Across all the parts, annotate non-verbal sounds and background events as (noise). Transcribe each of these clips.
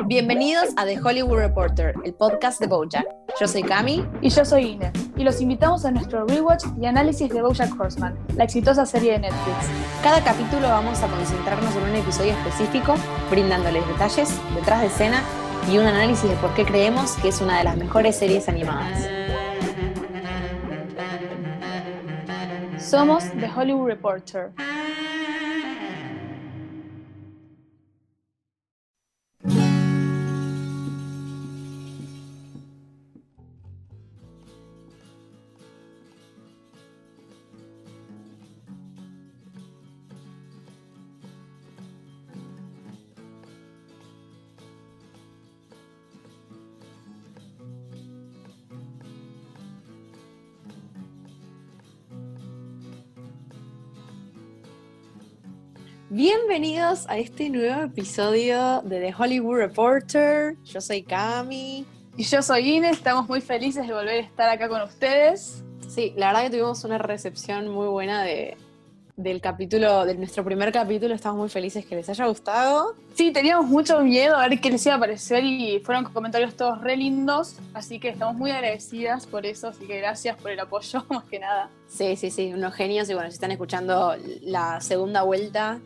Bienvenidos a The Hollywood Reporter, el podcast de Bojack. Yo soy Cami. Y yo soy Ine. Y los invitamos a nuestro rewatch y análisis de Bojack Horseman, la exitosa serie de Netflix. Cada capítulo vamos a concentrarnos en un episodio específico, brindándoles detalles, detrás de escena y un análisis de por qué creemos que es una de las mejores series animadas. Somos The Hollywood Reporter. Bienvenidos a este nuevo episodio de The Hollywood Reporter. Yo soy Cami. Y yo soy Ine, estamos muy felices de volver a estar acá con ustedes. Sí, la verdad que tuvimos una recepción muy buena de, del capítulo, de nuestro primer capítulo. Estamos muy felices que les haya gustado. Sí, teníamos mucho miedo a ver qué les iba a parecer y fueron comentarios todos re lindos, así que estamos muy agradecidas por eso, así que gracias por el apoyo (laughs) más que nada. Sí, sí, sí, unos genios y bueno, si están escuchando la segunda vuelta,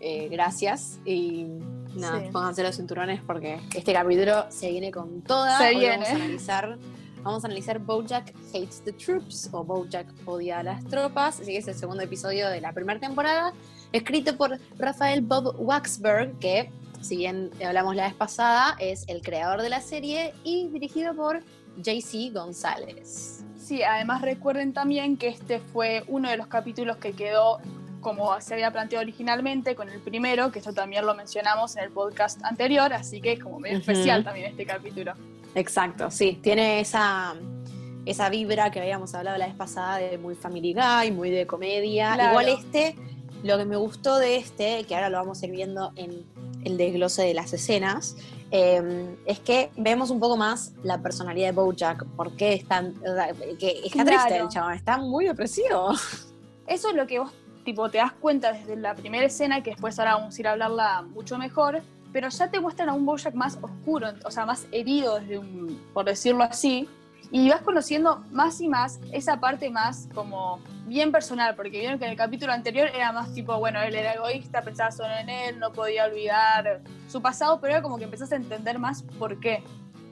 eh, gracias y nada, Sí. pónganse los cinturones porque este capítulo se viene con toda. Se Hoy viene. Vamos a analizar, vamos a analizar Bojack Hates the Troops o Bojack odia a las tropas, así que es el segundo episodio de la primera temporada, escrito por Rafael Bob Waxberg, que si bien hablamos la vez pasada, es el creador de la serie y dirigido por JC González. Sí, además recuerden también que este fue uno de los capítulos que quedó como se había planteado originalmente con el primero, que esto también lo mencionamos en el podcast anterior, así que es como medio Ujú. especial también este capítulo. Exacto, sí, tiene esa, esa vibra que habíamos hablado la vez pasada de muy Family Guy, muy de comedia. Claro. Igual este, lo que me gustó de este, que ahora lo vamos a ir viendo en el desglose de las escenas, eh, es que vemos un poco más la personalidad de Bojack, porque es tan, que está Claro. triste el chabón, está muy depresivo. Eso es lo que vos tipo te das cuenta desde la primera escena, que después ahora vamos a ir a hablarla mucho mejor, pero ya te muestran a un Bojack más oscuro, o sea, más herido, desde un, por decirlo así, y vas conociendo más y más esa parte más como bien personal, porque vieron que en el capítulo anterior era más tipo, bueno, él era egoísta, pensaba solo en él, no podía olvidar su pasado, pero era como que empezás a entender más por qué.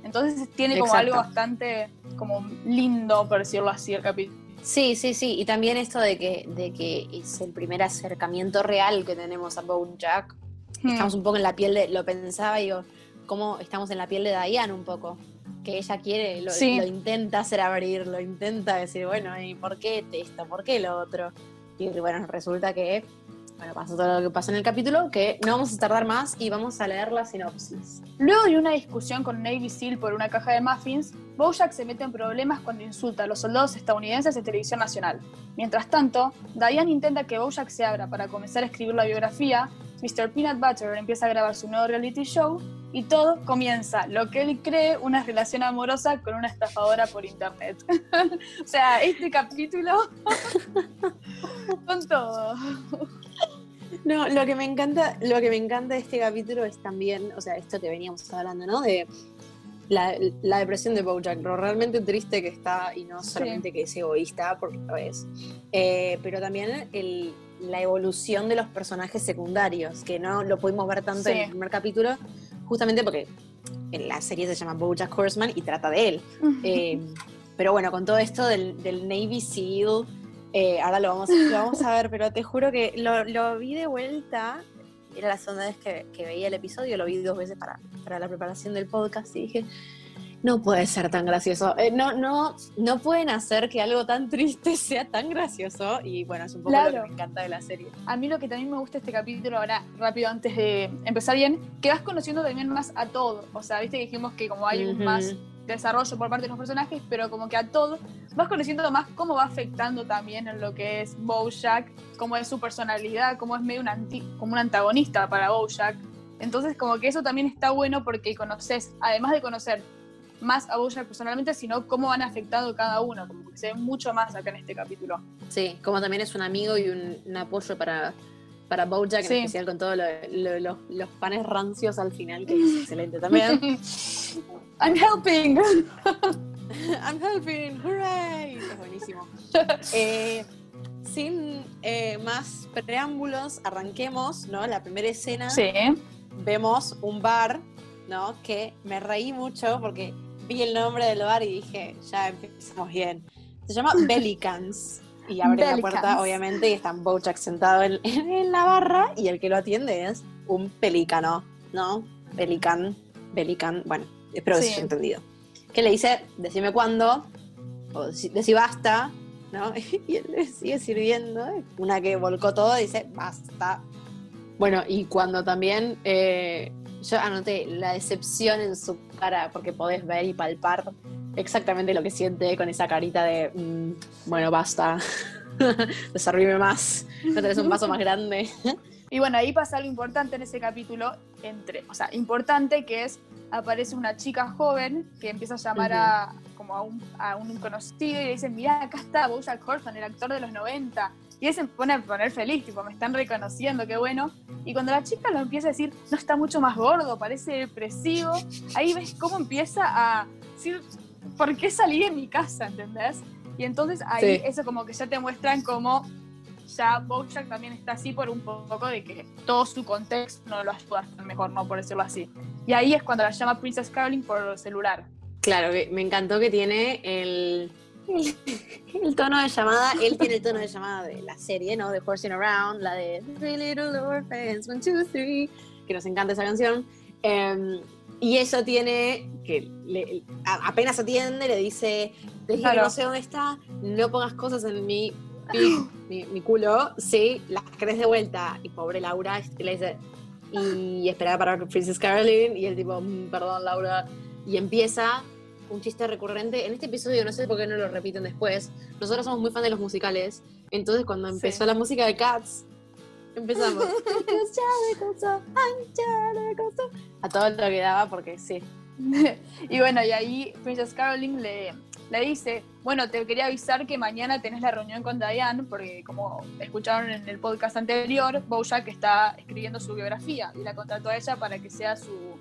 Entonces tiene como Exacto. algo bastante como lindo, por decirlo así, el capítulo. Sí, sí, sí. Y también esto de que, de que es el primer acercamiento real que tenemos a Bojack. Hmm. estamos un poco en la piel de, lo pensaba y digo, cómo estamos en la piel de Diane un poco, que ella quiere, lo, Sí. lo intenta hacer abrir, lo intenta decir, bueno, ¿y por qué esto? ¿Por qué lo otro? Y bueno, resulta que, bueno, pasó todo lo que pasó en el capítulo, que no vamos a tardar más y vamos a leer la sinopsis. Luego de una discusión con Navy SEAL por una caja de muffins, Bojack se mete en problemas cuando insulta a los soldados estadounidenses en televisión nacional. Mientras tanto, Diane intenta que Bojack se abra para comenzar a escribir la biografía, Mr. Peanut Butter empieza a grabar su nuevo reality show y todo comienza, lo que él cree una relación amorosa con una estafadora por internet. (laughs) o sea, este capítulo (laughs) con todo. No, lo que me encanta, lo que me encanta de este capítulo es también, o sea, esto que veníamos hablando, ¿no? De la, la depresión de Bojack, lo realmente triste que está, y no Sí. solamente que es egoísta, porque lo es, eh, pero también el- la evolución de los personajes secundarios, que no lo pudimos ver tanto en Sí. el primer capítulo, justamente porque en la serie se llama Bojack Horseman y trata de él. Eh, pero bueno, con todo esto del, del Navy SEAL, eh, ahora lo vamos, lo vamos a ver, pero te juro que lo, lo vi de vuelta. Era la segunda vez que, que veía el episodio, lo vi dos veces para, para la preparación del podcast y dije, no puede ser tan gracioso. Eh, no, no, no pueden hacer que algo tan triste (laughs) sea tan gracioso. Y bueno, es un poco lo que me encanta de la serie. A mí lo que también me gusta este capítulo, ahora rápido antes de empezar bien, que vas conociendo también más a todo. O sea, viste que dijimos que como hay Ujú. más desarrollo por parte de los personajes, pero como que a todo vas conociendo más cómo va afectando también en lo que es Bojack, cómo es su personalidad, cómo es medio un anti- como un antagonista para Bojack. Entonces como que eso también está bueno porque conoces, además de conocer más a Bojack personalmente, sino cómo van afectando cada uno, como que se ve mucho más acá en este capítulo. Sí, como también es un amigo y un, un apoyo para, para Bojack, Sí. en especial con todos los panes rancios al final, que es excelente también. (laughs) I'm helping. (laughs) I'm helping, hooray. Es buenísimo. (laughs) Eh, sin eh, más preámbulos, arranquemos, ¿no? La primera escena. Sí. Vemos un bar, ¿no? Que me reí mucho porque vi el nombre del bar y dije, ya empezamos bien. Se llama (laughs) Bellicans. Y abre la puerta, obviamente, y está Bojack sentado en, en la barra y el que lo atiende es un pelícano, ¿no? Pelican, Pelican, bueno, espero que Sí. se haya entendido. Que le dice, decime cuándo, o decí basta, ¿no? (laughs) Y él le sigue sirviendo. Una que volcó todo dice, basta. Bueno, y cuando también eh, yo anoté la decepción en su cara, porque podés ver y palpar exactamente lo que siente con esa carita de, "Mm, bueno, basta, (laughs) desarrime más, no tenés un vaso más grande. (laughs) Y bueno, ahí pasa algo importante en ese capítulo, entre, o sea, importante que es, aparece una chica joven que empieza a llamar a, como a un, a un conocido y le dicen, mira, acá está Bojack Horseman, el actor de los 90. Y él se pone a poner feliz, tipo, me están reconociendo, qué bueno. Y cuando la chica lo empieza a decir, no está mucho más gordo, parece depresivo, ahí ves cómo empieza a decir, ¿por qué salí de mi casa? ¿Entendés? Y entonces ahí Sí. eso como que ya te muestran como ya Bojack también está así por un poco de que todo su contexto no lo ayuda a estar mejor, ¿no? Por decirlo así. Y ahí es cuando la llama Princess Caroline por celular. Claro, me encantó que tiene el, el, (laughs) el tono de llamada, él tiene el tono de llamada de la serie, ¿no? De Horsing Around, la de Three Little Orphans, One, Two, Three, que nos encanta esa canción. Em, y eso tiene, que le- apenas atiende, le dice, te dije que Claro. no sé dónde está, no pongas cosas en mi, (gasps) mi, mi culo, sí, las querés de vuelta. Y pobre Laura le dice, y esperaba para Princess Caroline, y el tipo, "Mm, perdón Laura, y empieza un chiste recurrente. En este episodio, no sé por qué no lo repiten después, nosotros somos muy fan de los musicales, entonces cuando empezó Sí. la música de Cats, empezamos (laughs) a todo lo que daba, porque sí. (laughs) y bueno, y ahí Princess Caroline le, le dice, bueno, te quería avisar que mañana tenés la reunión con Diane, porque como escucharon en el podcast anterior, Bojack está escribiendo su biografía y la contrató a ella para que sea su,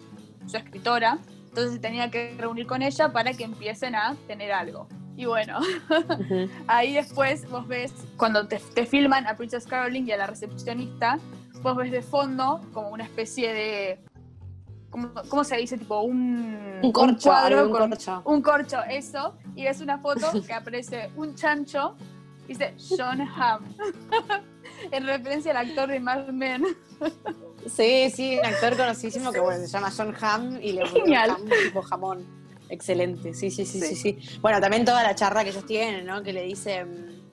su escritora. Entonces tenía que reunir con ella para que empiecen a tener algo. Y bueno, (laughs) ahí después vos ves, cuando te, te filman a Princess Caroline y a la recepcionista, vos ves de fondo como una especie de... ¿Cómo, cómo se dice? Tipo un, Un corcho, cuadro un con corcho. un corcho, eso, y ves una foto (laughs) que aparece un chancho, dice John Hamm, (laughs) en referencia al actor de Mad Men. Sí, sí, un actor conocidísimo que bueno, se llama John Hamm y le genial. Hamm tipo jamón. Excelente, sí, sí, sí, sí, Sí. sí. Bueno, también toda la charla que ellos tienen, ¿no? Que le dicen,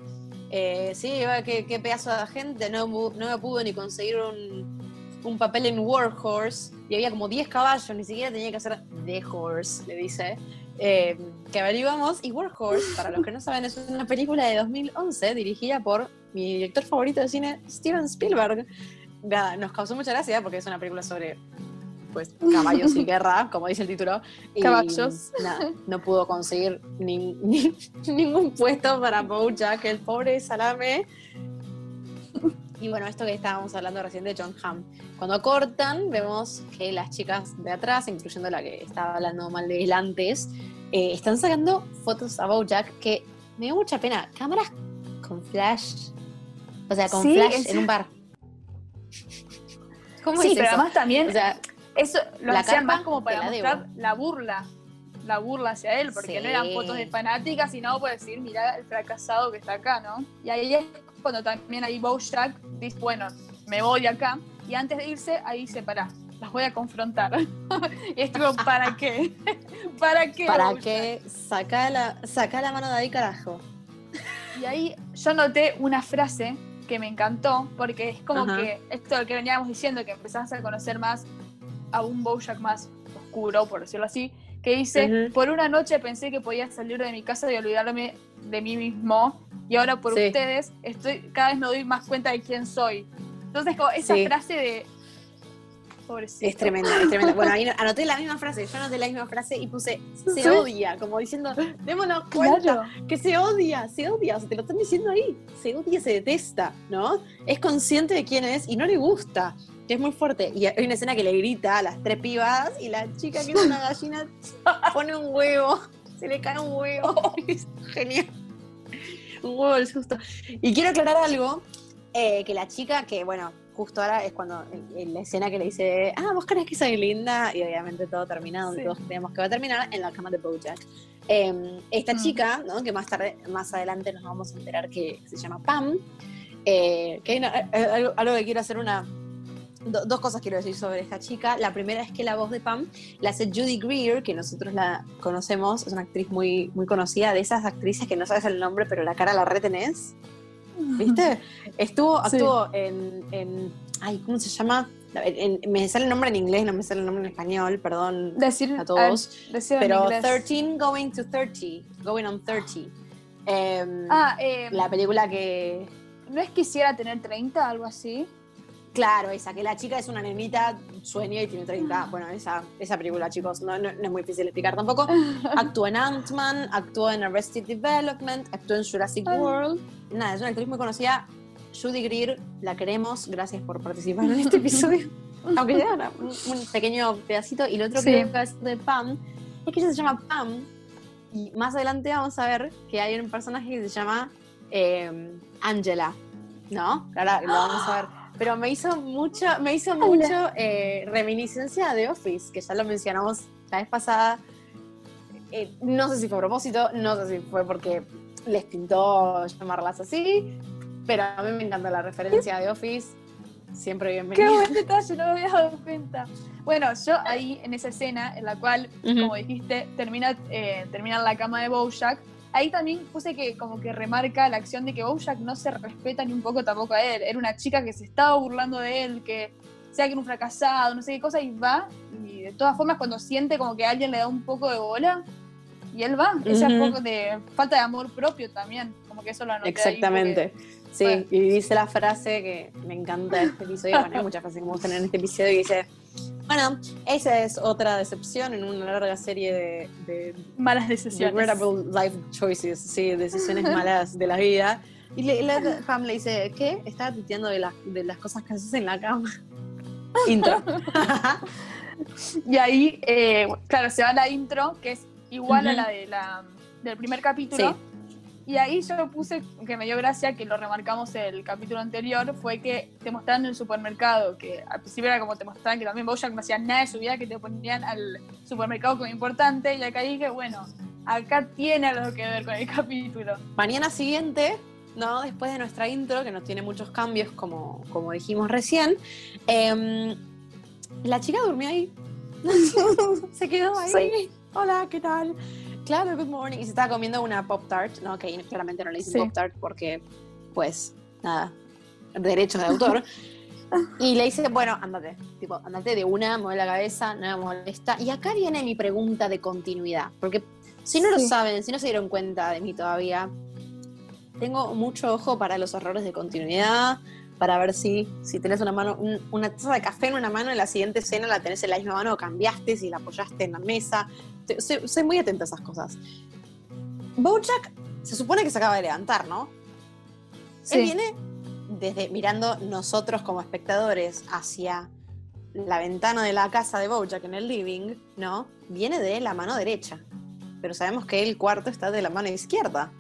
eh, sí, qué, qué pedazo de gente, no, no me pudo ni conseguir un, un papel en Warhorse y había como 10 caballos, ni siquiera tenía que hacer The Horse, le dice. Eh, que averiguamos, y Warhorse, para los que no saben, es una película de 2011 dirigida por mi director favorito de cine, Steven Spielberg. Nada, nos causó mucha gracia porque es una película sobre pues caballos y (laughs) guerra, como dice el título. Y, Caballos. nada, no pudo conseguir ni- ni- ningún puesto para Bojack, el pobre salame. Y bueno, esto que estábamos hablando recién de John Hamm. Cuando cortan, vemos que las chicas de atrás, incluyendo la que estaba hablando mal de él antes, eh, están sacando fotos a Bojack que me dio mucha pena. Cámaras con flash. O sea, con Sí, flash en un bar. ¿Cómo Sí, es pero eso? además también O sea, eso lo la hacían más como para la mostrar debo. la burla, la burla hacia él, porque Sí. no eran fotos de fanáticas, sino puede decir, mira el fracasado que está acá, ¿no? Y ahí es cuando también ahí Bojack dice, bueno, me voy de acá, y antes de irse, ahí dice, pará, las voy a confrontar. (laughs) y es tipo, ¿para qué? (laughs) ¿Para qué? ¿Para Bojack? qué? Saca la, saca la mano de ahí, carajo. Y ahí yo noté una frase que me encantó, porque es como Ajá. que esto que veníamos diciendo, que empezás a conocer más a un Bojack más oscuro, por decirlo así, que dice, por una noche pensé que podía salir de mi casa y olvidarme de mí mismo, y ahora por Sí. ustedes estoy cada vez me doy más cuenta de quién soy. Entonces, como esa Sí. frase de Pobrecito. Es tremenda, es tremenda. Bueno, ahí anoté la misma frase, yo anoté la misma frase y puse se Sí. odia, como diciendo, démonos cuenta Claro. que se odia, se odia, o sea, te lo están diciendo ahí, se odia, se detesta, ¿no? Es consciente de quién es y no le gusta, que es muy fuerte. Y hay una escena que le grita a las tres pibas y la chica que es una gallina (laughs) pone un huevo, se le cae un huevo, (laughs) es genial. Un huevo del susto. Y quiero aclarar algo, eh, que la chica, que bueno, justo ahora es cuando en, en la escena que le dice, ah, vos crees que soy linda, y obviamente todo termina donde Sí. todos creemos que va a terminar, en la cama de Bojack. Eh, esta Mm. chica, ¿no? que más tarde, más adelante nos vamos a enterar que se llama Pam, eh, que hay una- eh, algo, algo que quiero hacer una... do- dos cosas quiero decir sobre esta chica. La primera es que la voz de Pam la hace Judy Greer, que nosotros la conocemos, es una actriz muy, muy conocida, de esas actrices que no sabes el nombre, pero la cara la retenés. ¿Viste? Estuvo, Sí. actuó en, en- Ay, ¿cómo se llama? En- en- me sale el nombre en inglés, no me sale el nombre en español, perdón Decir a todos. ah, decir pero inglés. 13 Going to 30, Going on 30. Em, Ah, eh, la película que. ¿no es quisiera tener 30, algo así? Claro, esa, que la chica es una nenita, sueña y tiene 30. Bueno, esa, esa película, chicos, no, no- no es muy difícil explicar tampoco. (laughs) Actuó en Ant-Man, actuó en Arrested Development, actuó en Jurassic. World. Nada, es una actriz muy conocida. Judy Greer, la queremos. Gracias por participar en este episodio. (laughs) Aunque sea una- un, pequeño pedacito. Y lo otro Sí. que voy a decir de Pam es que ella se llama Pam. Y más adelante vamos a ver que hay un personaje que se llama eh, Angela. ¿No? Ahora lo vamos a ver. Pero me hizo mucho, me hizo mucho eh, reminiscencia de Office, que ya lo mencionamos la vez pasada. Eh, no sé si fue a propósito, no sé si fue porque les pintó llamarlas así, pero a mí me encanta la referencia de Office. Siempre Qué bienvenida. buen detalle, no me había dado cuenta. Bueno, yo ahí en esa escena en la cual, Ujú. como dijiste, termina, eh, termina en la cama de Bojack, ahí también puse que como que remarca la acción de que Bojack no se respeta ni un poco tampoco a él. Era una chica que se estaba burlando de él, que sea que era un fracasado, no sé qué cosa, y va, y de todas formas cuando siente como que alguien le da un poco de bola, y él va. Ese Ujú. poco de falta de amor propio también, como que eso lo anoté ahí porque- Exactamente. Sí, bueno. y dice la frase que me encanta de este episodio. Bueno, hay muchas frases que me gustan en este episodio y dice: Bueno, esa es otra decepción en una larga serie de, de malas decisiones. regrettable life choices, sí, decisiones malas de la vida. Y le, la- Pam le dice: ¿Qué? Estaba tuiteando de, las de las cosas que haces en la cama. (laughs) Intro. (laughs) Y ahí, eh, claro, se va la intro, que es igual a Ujú. la, de la del primer capítulo. Sí. Y ahí yo puse, que me dio gracia, que lo remarcamos el capítulo anterior, fue que te mostraron en el supermercado, que al principio era como te mostraban que también Bojack no hacía nada de su vida, que te ponían al supermercado como importante, y acá dije, bueno, acá tiene algo que ver con el capítulo. Mañana siguiente, ¿no? Después de nuestra intro, que no tiene muchos cambios, como, como dijimos recién, em, la chica durmió ahí. (laughs) se quedó ahí. Sí. Hola, ¿qué tal? Claro, good morning. Y se estaba comiendo una Pop Tart, ¿no? Que claramente no le dicen Sí. Pop Tart porque, pues, nada, derechos de autor. (laughs) Y le dice, bueno, andate, tipo, andate de una, mueve la cabeza, no me molesta. Y acá viene mi pregunta de continuidad, porque si no lo saben, si no se dieron cuenta de mí todavía, tengo mucho ojo para los errores de continuidad, para ver si, si tenés una mano, un- una taza de café en una mano, en la siguiente escena la tenés en la misma mano, o cambiaste, si la apoyaste en la mesa. Soy, soy muy atenta a esas cosas. Bojack se supone que se acaba de levantar, ¿no? Sí. Él viene desde mirando nosotros como espectadores hacia la ventana de la casa de Bojack en el living, ¿no? Viene de la mano derecha. Pero sabemos que el cuarto está de la mano izquierda,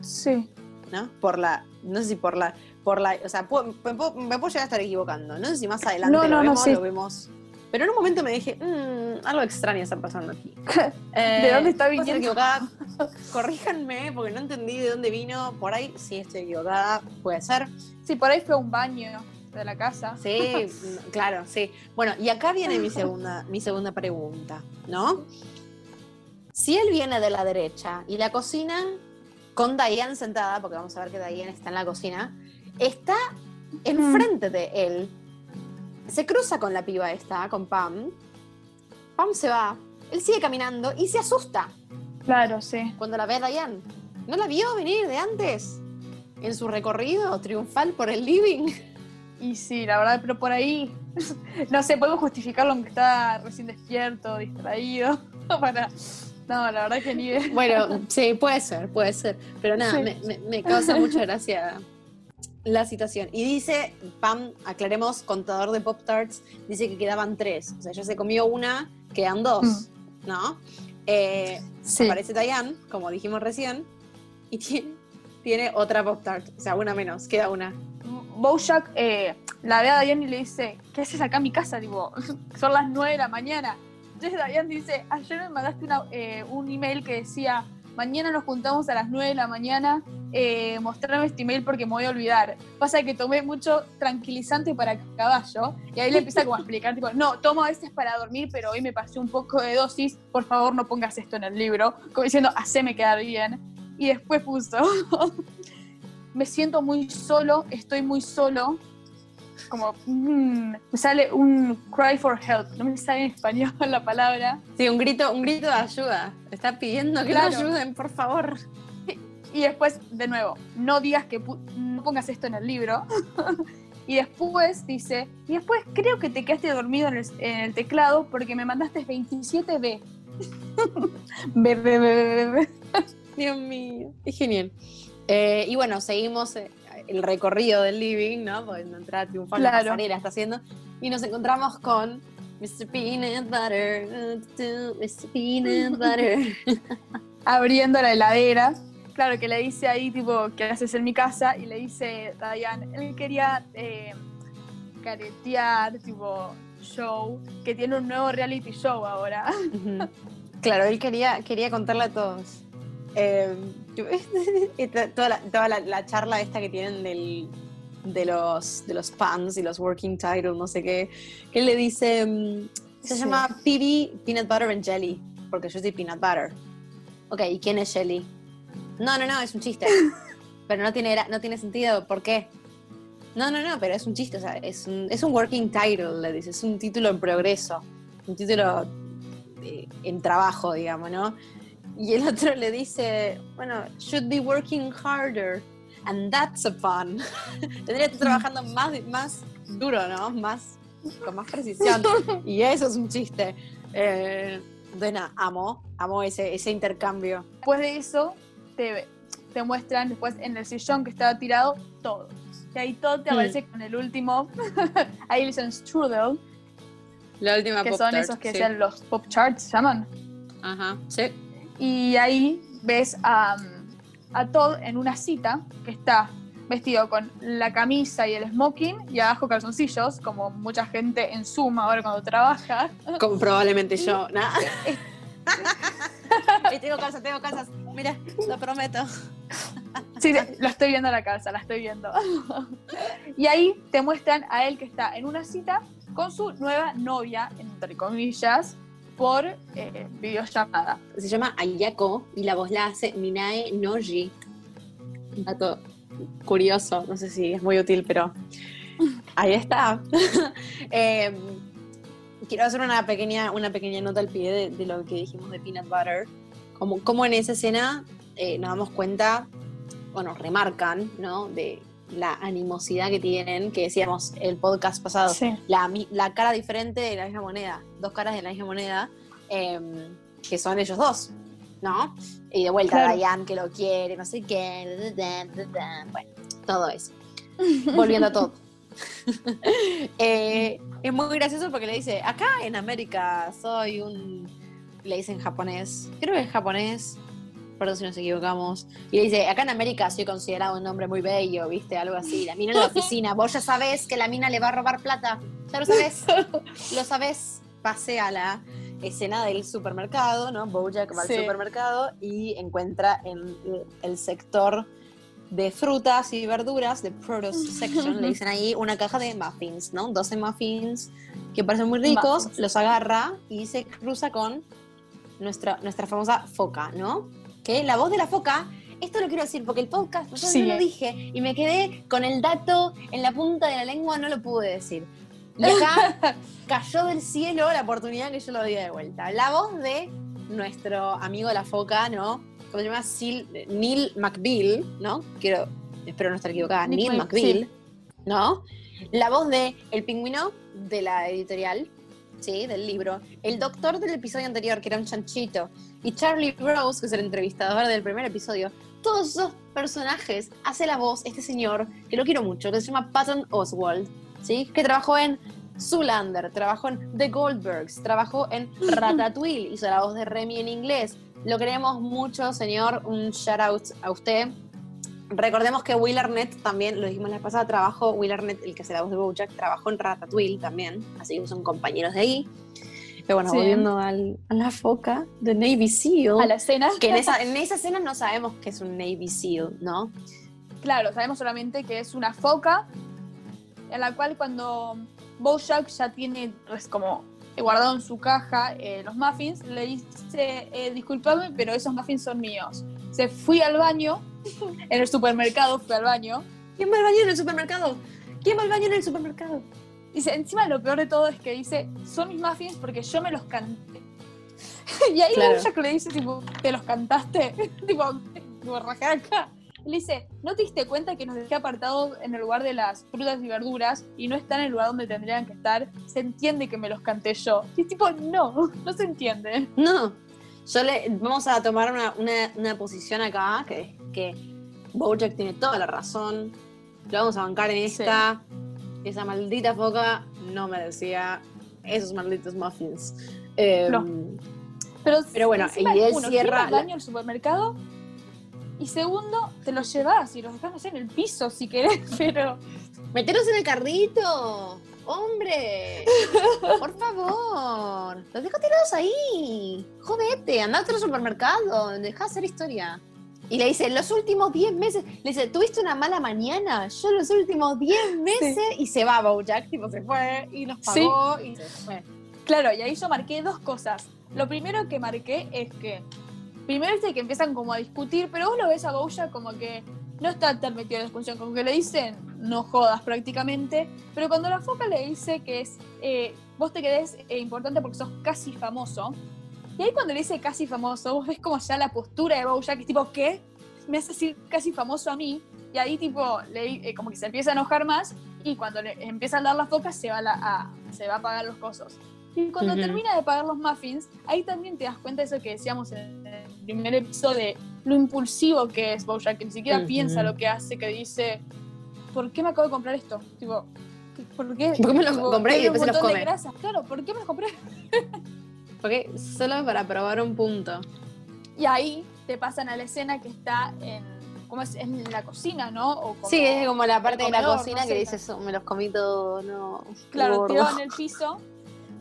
Sí. ¿no? Por la, no sé si por la, por la, o sea, puedo- me, puedo, me puedo llegar a estar equivocando. No sé si más adelante No, lo no, no, vemos, sí. lo vemos. Pero en un momento me dije, "Mm, algo extraño está pasando aquí. (laughs) ¿De dónde está viniendo? equivocada. (laughs) Corríjanme, porque no entendí de dónde vino. Por ahí, sí estoy equivocada, puede ser. Sí, por ahí fue un baño de la casa. Sí, mm, (laughs) claro, sí. Bueno, y acá viene mi segunda, mi segunda pregunta, ¿no? Si él viene de la derecha y la cocina con Diane sentada, porque vamos a ver que Diane está en la cocina, está enfrente de él. Se cruza con la piba esta, con Pam. Pam se va. Él sigue caminando y se asusta Claro, sí. cuando la ve a Diane. ¿No la vio venir de antes? En su recorrido triunfal por el living. Y sí, la verdad, pero por ahí (laughs) no sé, podemos justificarlo aunque está recién despierto, distraído. (laughs) Para... No, la verdad que ni Bueno, sí, puede ser, puede ser. Pero nada, me, me, causa mucha gracia la situación. Y dice, Pam, aclaremos, contador de Pop Tarts, dice que quedaban tres. O sea, ya se comió una, quedan dos, mm. ¿no? Eh, Aparece Diane, como dijimos recién, y (laughs) tiene, tiene otra Pop Tart. O sea, una menos, queda una. Bojack eh, la ve a Diane y le dice, ¿qué haces acá en mi casa? Digo, (laughs) son las nueve de la mañana. Entonces Diane dice, ayer me mandaste eh, un email que decía, mañana nos juntamos a las 9 de la mañana, eh, mostrarme este email porque me voy a olvidar. Pasa que tomé mucho tranquilizante para caballo y ahí le empieza como a explicar, tipo, no, tomo a veces para dormir, pero hoy me pasé un poco de dosis, por favor no pongas esto en el libro, como diciendo, haceme quedar bien. Y después puso, (laughs) me siento muy solo, estoy muy solo, como mm, me sale un cry for help, no me sale en español la palabra. Sí, un grito, un grito de ayuda. Está pidiendo que lo ayuden, por favor. Y después, de nuevo, no digas que no pongas esto en el libro. (laughs) y después dice, y después creo que te quedaste dormido en el, teclado porque me mandaste 27B. B, B, B, B, B. Dios mío, es genial. Eh, y bueno, seguimos eh, el recorrido del living, ¿no? Porque entrar triunfar claro. la pasarela está haciendo. Y nos encontramos con Mr. Peanut Butter, Mr. Peanut Butter. (laughs) Abriendo la heladera. Claro, que le dice ahí, tipo, ¿qué haces en mi casa? Y le dice Diane, él quería eh, caretear, tipo, show, que tiene un nuevo reality show ahora. Claro, él quería, quería contarle a todos. (laughs) Eh, (laughs) toda, la, charla esta que tienen de, los, de los fans y los working titles, no sé qué, que él le dice, mm, se llama PB Peanut Butter and Jelly, porque yo soy Peanut Butter. Ok, ¿y quién es Jelly? No, no, no, es un chiste. (laughs) pero no tiene, no tiene sentido, ¿por qué? No, no, no, pero es un chiste, o sea, es un, es un working title, le dice, es un título en progreso, un título en trabajo, digamos, ¿no? Y el otro le dice, bueno, should be working harder. And that's a fun. (laughs) Tendría que estar trabajando más, más duro, ¿no? Más, con más precisión. (laughs) y eso es un chiste. Eh, amo, amo ese, ese intercambio. Después de eso, te, te muestran después en el sillón que estaba tirado todo. Y ahí todo te hmm. aparece con el último. (laughs) ahí le dicen strudel. La última Que son esos que sean los pop charts, ¿se llaman? Ajá, sí. Y ahí ves a, a Todd en una cita que está vestido con la camisa y el smoking y abajo calzoncillos, como mucha gente en Zoom ahora cuando trabaja. Como probablemente yo, ¿no? (laughs) y tengo calzas, tengo calzas. Mira, lo prometo. Sí, lo estoy viendo la calza, la estoy viendo. (laughs) Y ahí te muestran a él que está en una cita con su nueva novia, entre comillas, por eh, videollamada. Se llama Ayako y la voz la hace Minae Noji. Un dato curioso, no sé si es muy útil, pero ahí está. (laughs) Em, quiero hacer una pequeña, una pequeña nota al pie de, lo que dijimos de Peanut Butter. Como, como en esa escena eh, nos damos cuenta, bueno, remarcan, ¿no? De la animosidad que tienen, que decíamos el podcast pasado, la, cara diferente de la misma moneda, dos caras de la misma moneda, em, que son ellos dos, ¿no? Y de vuelta Diane que lo quiere, no sé qué, bueno, todo eso. Volviendo a todo. (laughs) Eh, es muy gracioso porque le dice, acá en América soy un, le dice en japonés, creo que es japonés, perdón si nos equivocamos. Y le dice, acá en América soy considerado un hombre muy bello, ¿viste? Algo así. La mina en la oficina, vos ya sabés que la mina le va a robar plata. Ya lo sabés. (laughs) lo sabés. Pase a la escena del supermercado, ¿no? Bojack va al supermercado y encuentra en el sector de frutas y verduras, de produce (laughs) section, le dicen ahí una caja de muffins, ¿no? 12 muffins que parecen muy ricos, los agarra y se cruza con nuestra, nuestra famosa foca, ¿no? Que la voz de la foca, esto lo quiero decir porque el podcast yo no lo dije y me quedé con el dato en la punta de la lengua, no lo pude decir. Y acá (laughs) cayó del cielo la oportunidad que yo lo di de vuelta. La voz de nuestro amigo la foca, ¿no? ¿Cómo se llama? Neil McBeal, ¿no? Quiero, espero no estar equivocada. Neil McBeal, ¿no? La voz de El Pingüino, de la editorial, sí, del libro. El doctor del episodio anterior, que era un chanchito. Y Charlie Rose, que es el entrevistador del primer episodio. Todos esos personajes hace la voz este señor, que lo quiero mucho, que se llama Patton Oswald, ¿sí? Que trabajó en Zoolander, trabajó en The Goldbergs, trabajó en (laughs) Ratatouille, hizo la voz de Remy en inglés. Lo queremos mucho, señor. Un shout out a usted. Recordemos que Will Arnett también, lo dijimos la pasada, trabajó, Will Arnett, el que hace la voz de Bojack, trabajó en Ratatouille también, así que son compañeros de ahí. Pero bueno, Sí. volviendo al- a la foca de Navy SEAL. A la escena. Que en esa, (laughs) en esa escena no sabemos que es un Navy SEAL, ¿no? Claro, sabemos solamente que es una foca en la cual cuando Bojack ya tiene res- como guardado en su caja eh, los muffins, le dice, eh, disculpame, pero esos muffins son míos. Se fui al baño, (laughs) en el supermercado fui al baño, ¿Quién va al baño en el supermercado? ¿Quién va al baño en el supermercado? Dice, encima lo peor de todo es que dice, son mis muffins porque yo me los canté. (laughs) y ahí Claro. Bojack le dice, tipo, ¿te los cantaste? (laughs) tipo, tipo, rajé acá. Y le dice, ¿no te diste cuenta que nos dejé apartados en el lugar de las frutas y verduras y no están en el lugar donde tendrían que estar? Se entiende que me los canté yo. Y es tipo, no, (laughs) no se entiende. No. Yo le, vamos a tomar una, una- una posición acá, que que Bojack tiene toda la razón. Lo vamos a bancar en Sí. Esa maldita foca no merecía esos malditos muffins. Eh, No. Pero, Pero bueno, y él uno, cierra la- al supermercado y segundo, te los llevas y los dejas, no sé, en el piso si querés, (laughs) pero... ¡Meteros en el carrito! ¡Hombre! ¡Por favor! ¡Los dejo tirados ahí! ¡Jodete! ¡Andate al supermercado! ¡Deja de hacer historia! Y le dice, los últimos 10 meses, le dice, ¿tuviste una mala mañana? Yo los últimos 10 meses, y se va Bojack, tipo se fue, y nos Sí. pagó, y se fue. Claro, y ahí yo marqué dos cosas. Lo primero que marqué es que, primero es que empiezan como a discutir, pero vos lo ves a Bojack como que no está tan metido en la discusión, como que le dicen, no jodas prácticamente, pero cuando la foca le dice que es, eh, vos te querés eh, importante porque sos casi famoso, y ahí cuando le dice casi famoso, vos ves como ya la postura de Bojack, es tipo, ¿qué? Me hace decir casi famoso a mí, y ahí tipo, le, eh, como que se empieza a enojar más, y cuando le empieza a dar la foca se va, a la- a, se va a pagar los cosos. Y cuando Ujú. termina de pagar los muffins, ahí también te das cuenta de eso que decíamos en el primer episodio de lo impulsivo que es Bojack, que ni siquiera Ujú. piensa lo que hace, que dice, ¿por qué me acabo de comprar esto? Tipo, ¿qué- ¿por qué? ¿Por qué me lo Tipo, compré y después se los montón de come? grasa. Claro, ¿por qué me los compré? (laughs) Porque solo para probar un punto. Y ahí te pasan a la escena que está en, ¿cómo es? En la cocina, ¿no? O como- sí, es como la parte de la cocina no que dices, "Oh, me los comí todos, no. Claro, gordo". tirado en el (laughs) piso.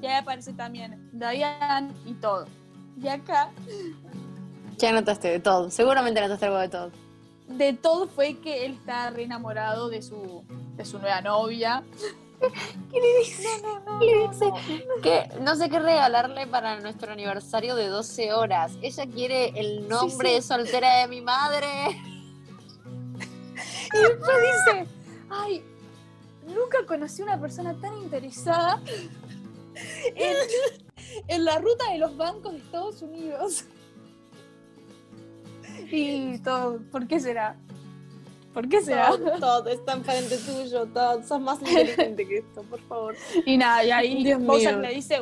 Y ahí aparece también Diane y todo. Y acá, ¿Qué anotaste de todo? Seguramente anotaste algo de todo. de todo fue que él está re enamorado de su, de su nueva novia. ¿Qué le dice? No, no, Le no, dice no. que no sé qué regalarle para nuestro aniversario de 12 horas. Ella quiere el nombre sí. soltera de mi madre. Y después dice, ay, nunca conocí una persona tan interesada en, en la ruta de los bancos de Estados Unidos. Y todo, ¿por qué será? ¿Por qué será? Todd, Todd, está enfrente tuyo, Todd. Sos más inteligente que esto, por favor. Y nada, y ahí Dios Bojack mío. le dice,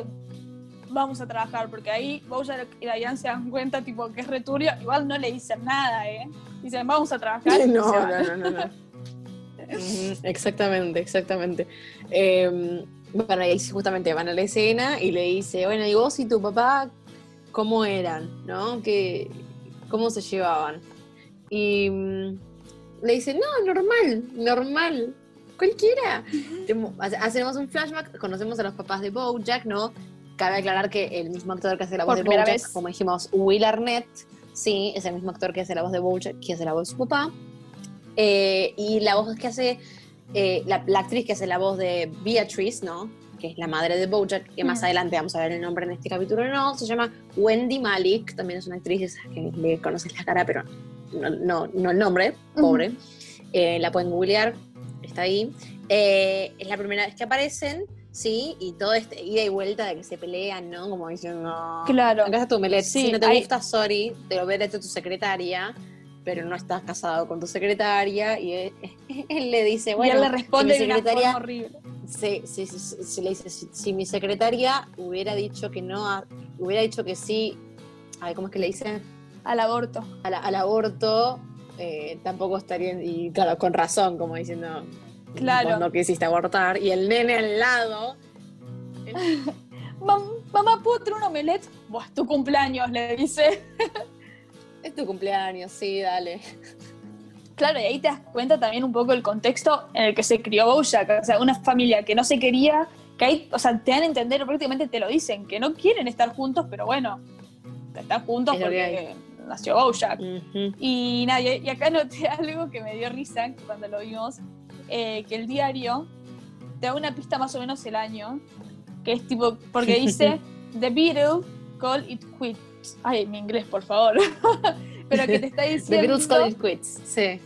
vamos a trabajar, porque ahí Bojack y Diane se dan cuenta tipo que es returbio, igual no le dicen nada, ¿eh? Dicen, vamos a trabajar. y se van. no, no, no. Ujú, Exactamente, exactamente. Eh, bueno, y ahí justamente van a la escena y le dice, bueno, ¿y vos y tu papá cómo eran? ¿No? ¿Qué, ¿Cómo se llevaban? Y mm, le dice, no, normal, normal, cualquiera. Hacemos un flashback, conocemos a los papás de Bojack, ¿no? Cabe aclarar que el mismo actor que hace la voz Por de Bojack, vez. como dijimos, Will Arnett, sí, es el mismo actor que hace la voz de Bojack, que hace la voz de su papá. Eh, y la voz que hace, eh, la, la actriz que hace la voz de Beatrice, ¿no? Que es la madre de Bojack, que más adelante vamos a ver el nombre en este capítulo, no, se llama Wendy Malik, también es una actriz que le conoces la cara, pero no, no, no el nombre, pobre. Eh, la pueden googlear, está ahí. Eh, es la primera vez que aparecen, sí, y todo este ida y vuelta de que se pelean, ¿no? Como diciendo, Claro. acá está tu melet, Sí, si no te hay- gusta, sorry, te lo vete tu secretaria. pero no estás casado con tu secretaria. Y él, (laughs) él le dice, y bueno, él le responde mi de una secretaria- horrible. Sí, sí, sí, le dice, si, si mi secretaria hubiera dicho que no, a- hubiera dicho que sí, ay, ¿cómo es que le dice? Al aborto. Al, al aborto, eh, tampoco estaría, y claro, con razón, como diciendo, Claro. vos no quisiste abortar, y el nene al lado, (laughs) Mam- mamá, ¿puedo tener un omelette? Buah, es tu cumpleaños, le dice. (laughs) es tu cumpleaños, sí, dale. (laughs) Claro, y ahí te das cuenta también un poco el contexto en el que se crió Bojack. O sea, una familia que no se quería, que ahí, o sea, te dan a entender, prácticamente te lo dicen, que no quieren estar juntos, pero bueno, están juntos Es porque nació Bojack. Y nada, y acá noté (laughs) algo que me dio risa cuando lo vimos, eh, que el diario te da una pista más o menos el año, que es tipo, porque (laughs) dice, The Beatles call it quits. Ay, mi inglés, por favor. (laughs) Pero que te está The diciendo Beatles Call It Quits, sí.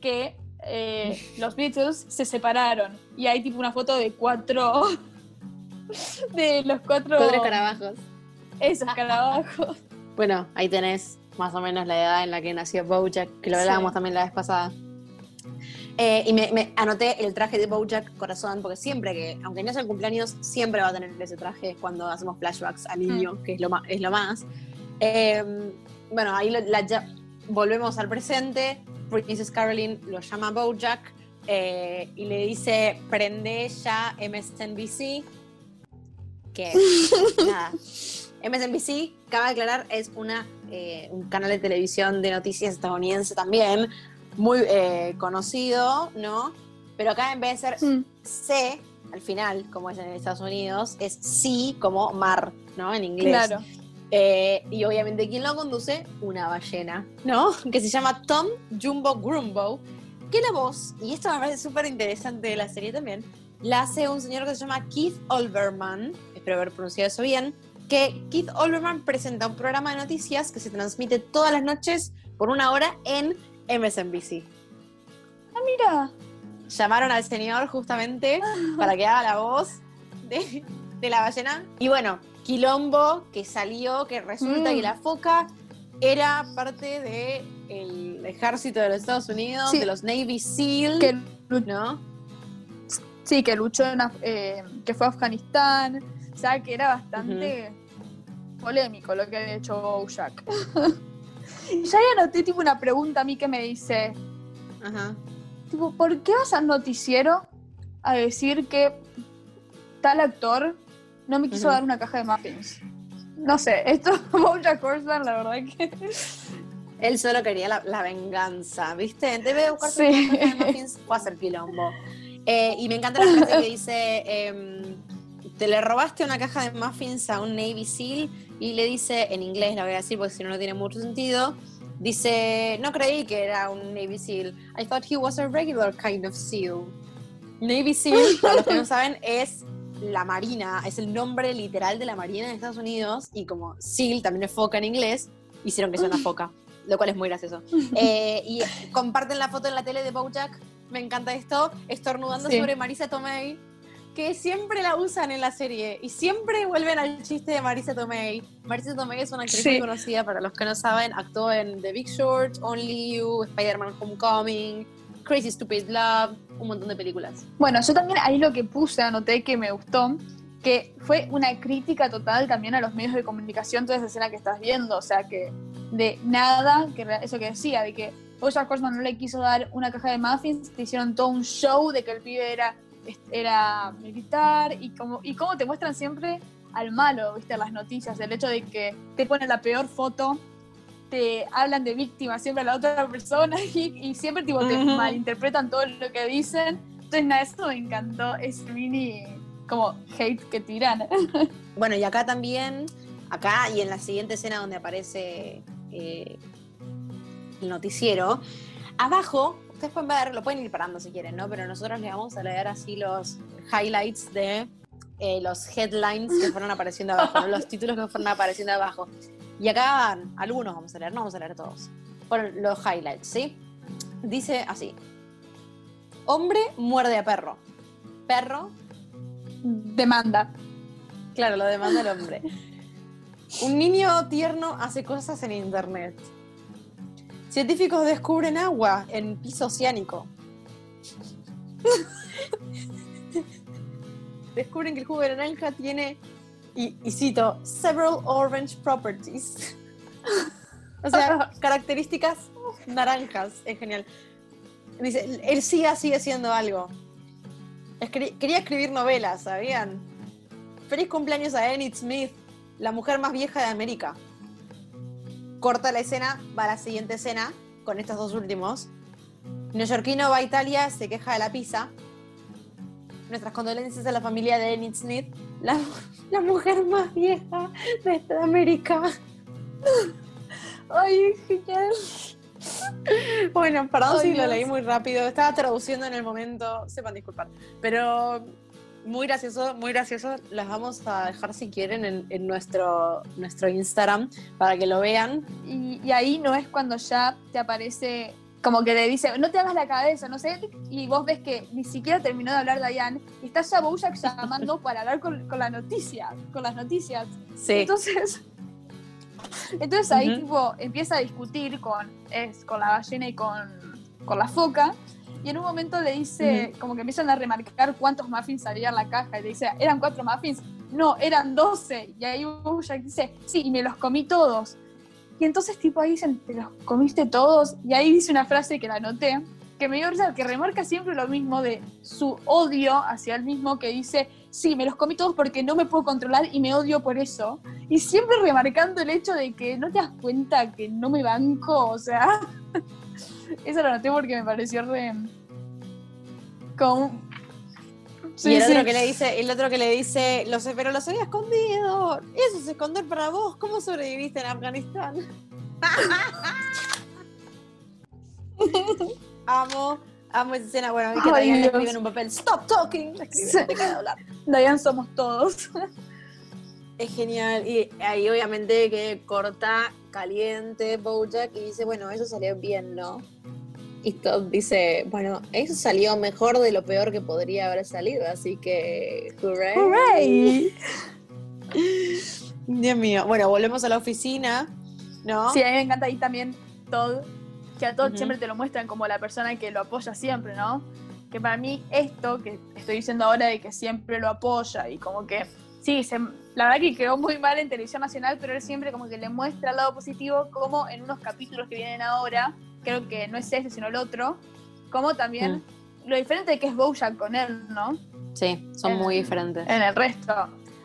que eh, los Beatles se separaron. Y hay tipo una foto de cuatro... de los cuatro... Cuatro escarabajos. Esos carabajos. Bueno, ahí tenés más o menos la edad en la que nació Bojack, que lo Sí. hablábamos también la vez pasada. Eh, y me, me anoté el traje de Bojack Corazón, porque siempre que, aunque no sea el cumpleaños, siempre va a tener ese traje cuando hacemos flashbacks al niño, que es lo, es lo más. Eh, bueno, ahí lo- la ya- volvemos al presente. Princess Caroline lo llama Bojack eh, y le dice: prende ya MSNBC. Que (laughs) nada. MSNBC, cabe aclarar, es una, eh, un canal de televisión de noticias estadounidense también, muy eh, conocido, ¿no? Pero acá en vez de ser Mm. C al final, como es en Estados Unidos, es sí como mar, ¿no? En inglés. Claro. Eh, y obviamente, ¿quién lo conduce? Una ballena, ¿no? Que se llama Tom Jumbo Grumbo, que la voz, y esto me parece súper interesante de la serie también, la hace un señor que se llama Keith Olbermann, espero haber pronunciado eso bien, que Keith Olbermann presenta un programa de noticias que se transmite todas las noches por una hora en MSNBC. Mira. Llamaron al señor justamente (laughs) para que haga la voz de, de la ballena. Y bueno, Quilombo, que salió, que resulta Mm. que la foca era parte del ejército de los Estados Unidos, Sí. de los Navy SEAL, Que ¿no? Sí, que luchó en Af- eh, que fue a Afganistán, o sea que era bastante polémico lo que había hecho Bojack. (laughs) ya ahí anoté tipo una pregunta a mí que me dice, Ajá. tipo, ¿por qué vas al noticiero a decir que tal actor no me quiso dar una caja de muffins? No sé, esto Bojack Horseman, la verdad que (laughs) Él solo quería la, la venganza, ¿viste? En vez de buscar Sí. su caja de muffins, fue a hacer quilombo. Eh, y me encanta la frase que (laughs) dice: em, Te le robaste una caja de muffins a un Navy SEAL. Y le dice, en inglés la voy a decir porque si no, no tiene mucho sentido. Dice: No creí que era un Navy SEAL. I thought he was a regular kind of SEAL. Navy SEAL, (laughs) para los que no saben, es la marina, es el nombre literal de la marina de Estados Unidos. Y como SEAL también es foca en inglés, hicieron que sea una foca, lo cual es muy gracioso. (laughs) Eh, y comparten la foto en la tele de Bojack, me encanta esto, estornudando Sí. sobre Marisa Tomei, que siempre la usan en la serie y siempre vuelven al chiste de Marisa Tomei. Marisa Tomei es una actriz Sí. muy conocida, para los que no saben, actuó en The Big Short, Only You, Spider-Man Homecoming, Crazy Stupid Love, un montón de películas. Bueno, yo también ahí lo que puse, anoté que me gustó, que fue una crítica total también a los medios de comunicación, toda esa escena que estás viendo, o sea que de nada, que eso que decía, de que Bojack Horseman no le quiso dar una caja de muffins, te hicieron todo un show de que el pibe era, era militar y como y cómo te muestran siempre al malo, viste, las noticias, el hecho de que te ponen la peor foto, te hablan de víctima siempre a la otra persona (laughs) y, y siempre tipo, te Ujú. malinterpretan todo lo que dicen. Entonces, nada, eso me encantó, ese mini como hate que tiran. (laughs) Bueno, y acá también, acá y en la siguiente escena donde aparece eh, el noticiero, abajo, ustedes pueden ver, lo pueden ir parando si quieren, ¿no? Pero nosotros le vamos a leer así los highlights de eh, los headlines que fueron apareciendo abajo, ¿no? los títulos que fueron apareciendo abajo. Y acá van, algunos vamos a leer, no vamos a leer todos. Fueron los highlights, ¿sí? Dice así. Hombre muerde a perro. Perro Demanda. Claro, lo demanda el hombre. Un niño tierno hace cosas en internet. Científicos descubren agua en piso oceánico. (laughs) Descubren que el jugo de naranja tiene, y, y cito, several orange properties. (laughs) o sea, (laughs) características naranjas. Es genial. Dice, él sigue, sigue haciendo algo. Escri- quería escribir novelas, ¿sabían? Feliz cumpleaños a Enid Smith, la mujer más vieja de América. Corta la escena, va a la siguiente escena, con estos dos últimos. Neoyorquino va a Italia, se queja de la pizza. Nuestras condolencias a la familia de Enid Smith, la, (laughs) la mujer más vieja de esta América. Ay, genial. Bueno, perdón si lo leí muy rápido, estaba traduciendo en el momento, sepan disculpar. Pero muy gracioso, muy gracioso. Las vamos a dejar si quieren en, en nuestro, nuestro Instagram para que lo vean. Y, y ahí no es cuando ya te aparece, como que le dice, no te hagas la cabeza, no sé, y vos ves que ni siquiera terminó de hablar Diane, y está ya Bojack llamando para hablar con, con la noticia, con las noticias. Sí. Entonces, entonces ahí Ujú. tipo empieza a discutir con, es, con la ballena y con, con la foca. Y en un momento le dice, como que empiezan a remarcar cuántos muffins había en la caja. Y le dice, ¿eran cuatro muffins? No, eran doce. Y ahí Bojack dice, sí, y me los comí todos. Y entonces tipo ahí dicen, ¿te los comiste todos? Y ahí dice una frase que la anoté, que me dio risa, que remarca siempre lo mismo de su odio hacia él mismo, que dice, sí, me los comí todos porque no me puedo controlar y me odio por eso. Y siempre remarcando el hecho de que no te das cuenta que no me banco, o sea, (laughs) eso lo anoté porque me pareció re... Como... y el otro que le dice, el otro que le dice, lo sé, pero los había escondido. Eso es esconder para vos. ¿Cómo sobreviviste en Afganistán? (laughs) amo, amo esa escena. Bueno, y que Dios. escribe en un papel, stop talking. Escribe, Sí. deja de hablar. Diane somos todos. Es genial. Y ahí obviamente que corta caliente Bojack y dice, bueno, eso salió bien, ¿no? Y Todd dice, bueno, eso salió mejor de lo peor que podría haber salido, así que hooray. ¡Hooray! (laughs) Dios mío. Bueno, volvemos a la oficina, ¿no? Sí, a mí me encanta ahí también Todd, que a Todd siempre te lo muestran como la persona que lo apoya siempre, ¿no? Que para mí esto que estoy diciendo ahora de que siempre lo apoya y como que, sí, se- la verdad que quedó muy mal en televisión nacional, pero él siempre como que le muestra el lado positivo, como en unos capítulos que vienen ahora, creo que no es este sino el otro, como también lo diferente que es Bojack con él, ¿no? Sí, son Eh, muy diferentes. en el resto.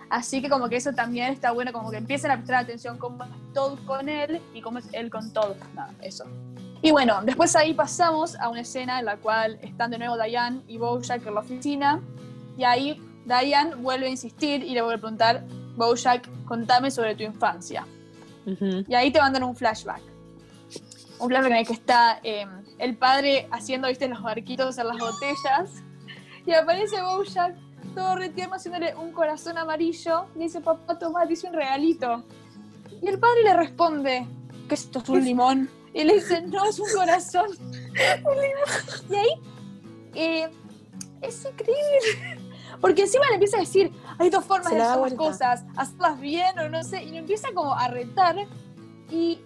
Así que como que eso también está bueno, como que empiecen a prestar atención cómo es Todd con él y cómo es él con Todd. Nada, eso. Y bueno, después ahí pasamos a una escena en la cual están de nuevo Diane y Bojack en la oficina. Y ahí Diane vuelve a insistir y le vuelve a preguntar, Bojack, contame sobre tu infancia. Ujú. Y ahí te mandan un flashback. Un flashback en el que está eh, el padre haciendo, viste, los barquitos en las botellas. Y aparece Bojack, todo re tierno, haciéndole un corazón amarillo. Le dice, papá, toma, te hice un regalito. Y el padre le responde, que esto es un (laughs) limón. Y le dice, no, es un corazón. Un (laughs) limón. Y ahí, eh, es increíble. Porque encima le empieza a decir, hay dos formas Se de la hacer las cosas, hacerlas bien o no sé, y lo empieza como a retar. Y,